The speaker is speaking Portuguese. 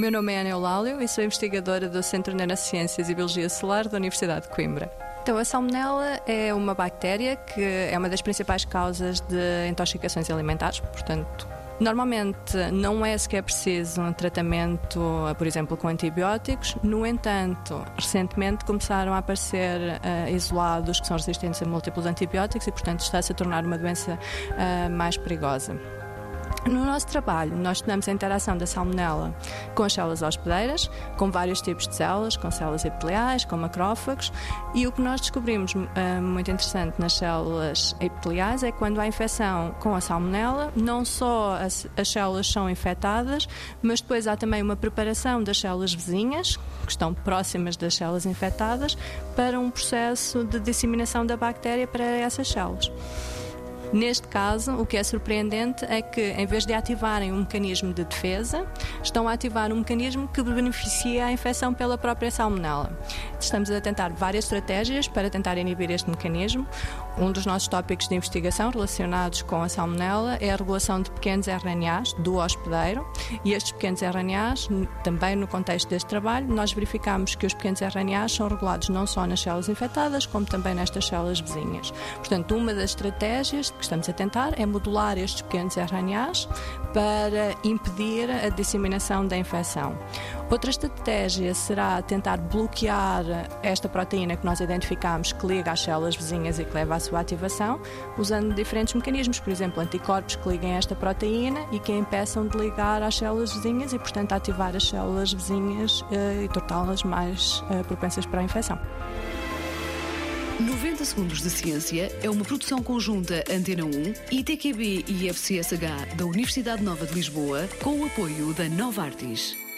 meu nome é Ana Eulálio e sou investigadora do Centro de Nanociências e Biologia Celular da Universidade de Coimbra. Então, a salmonela é uma bactéria que é uma das principais causas de intoxicações alimentares, portanto, Normalmente não é sequer preciso um tratamento, por exemplo, com antibióticos. No entanto, recentemente começaram a aparecer uh, isolados que são resistentes a múltiplos antibióticos e, portanto, está-se a tornar uma doença uh, mais perigosa. No nosso trabalho, nós estudamos a interação da salmonela com as células hospedeiras, com vários tipos de células, com células epiteliais, com macrófagos, e o que nós descobrimos uh, muito interessante nas células epiteliais é que quando há infecção com a salmonela, não só as, as células são infectadas, mas depois há também uma preparação das células vizinhas, que estão próximas das células infectadas, para um processo de disseminação da bactéria para essas células. Neste caso, o que é surpreendente é que, em vez de ativarem um mecanismo de defesa, estão a ativar um mecanismo que beneficia a infecção pela própria salmonela. Estamos a tentar várias estratégias para tentar inibir este mecanismo. Um dos nossos tópicos de investigação relacionados com a salmonela é a regulação de pequenos RNAs do hospedeiro e estes pequenos RNAs, também no contexto deste trabalho, nós verificamos que os pequenos RNAs são regulados não só nas células infectadas, como também nestas células vizinhas. Portanto, uma das estratégias que estamos a tentar é modular estes pequenos RNAs para impedir a disseminação da infecção. Outra estratégia será tentar bloquear esta proteína que nós identificamos que liga às células vizinhas e que leva à sua ativação, usando diferentes mecanismos, por exemplo, anticorpos que liguem a esta proteína e que a impeçam de ligar às células vizinhas e, portanto, ativar as células vizinhas eh, e torná-las mais eh, propensas para a infecção. 90 Segundos de Ciência é uma produção conjunta Antena 1, ITQB e FCSH da Universidade Nova de Lisboa, com o apoio da Nova Artis.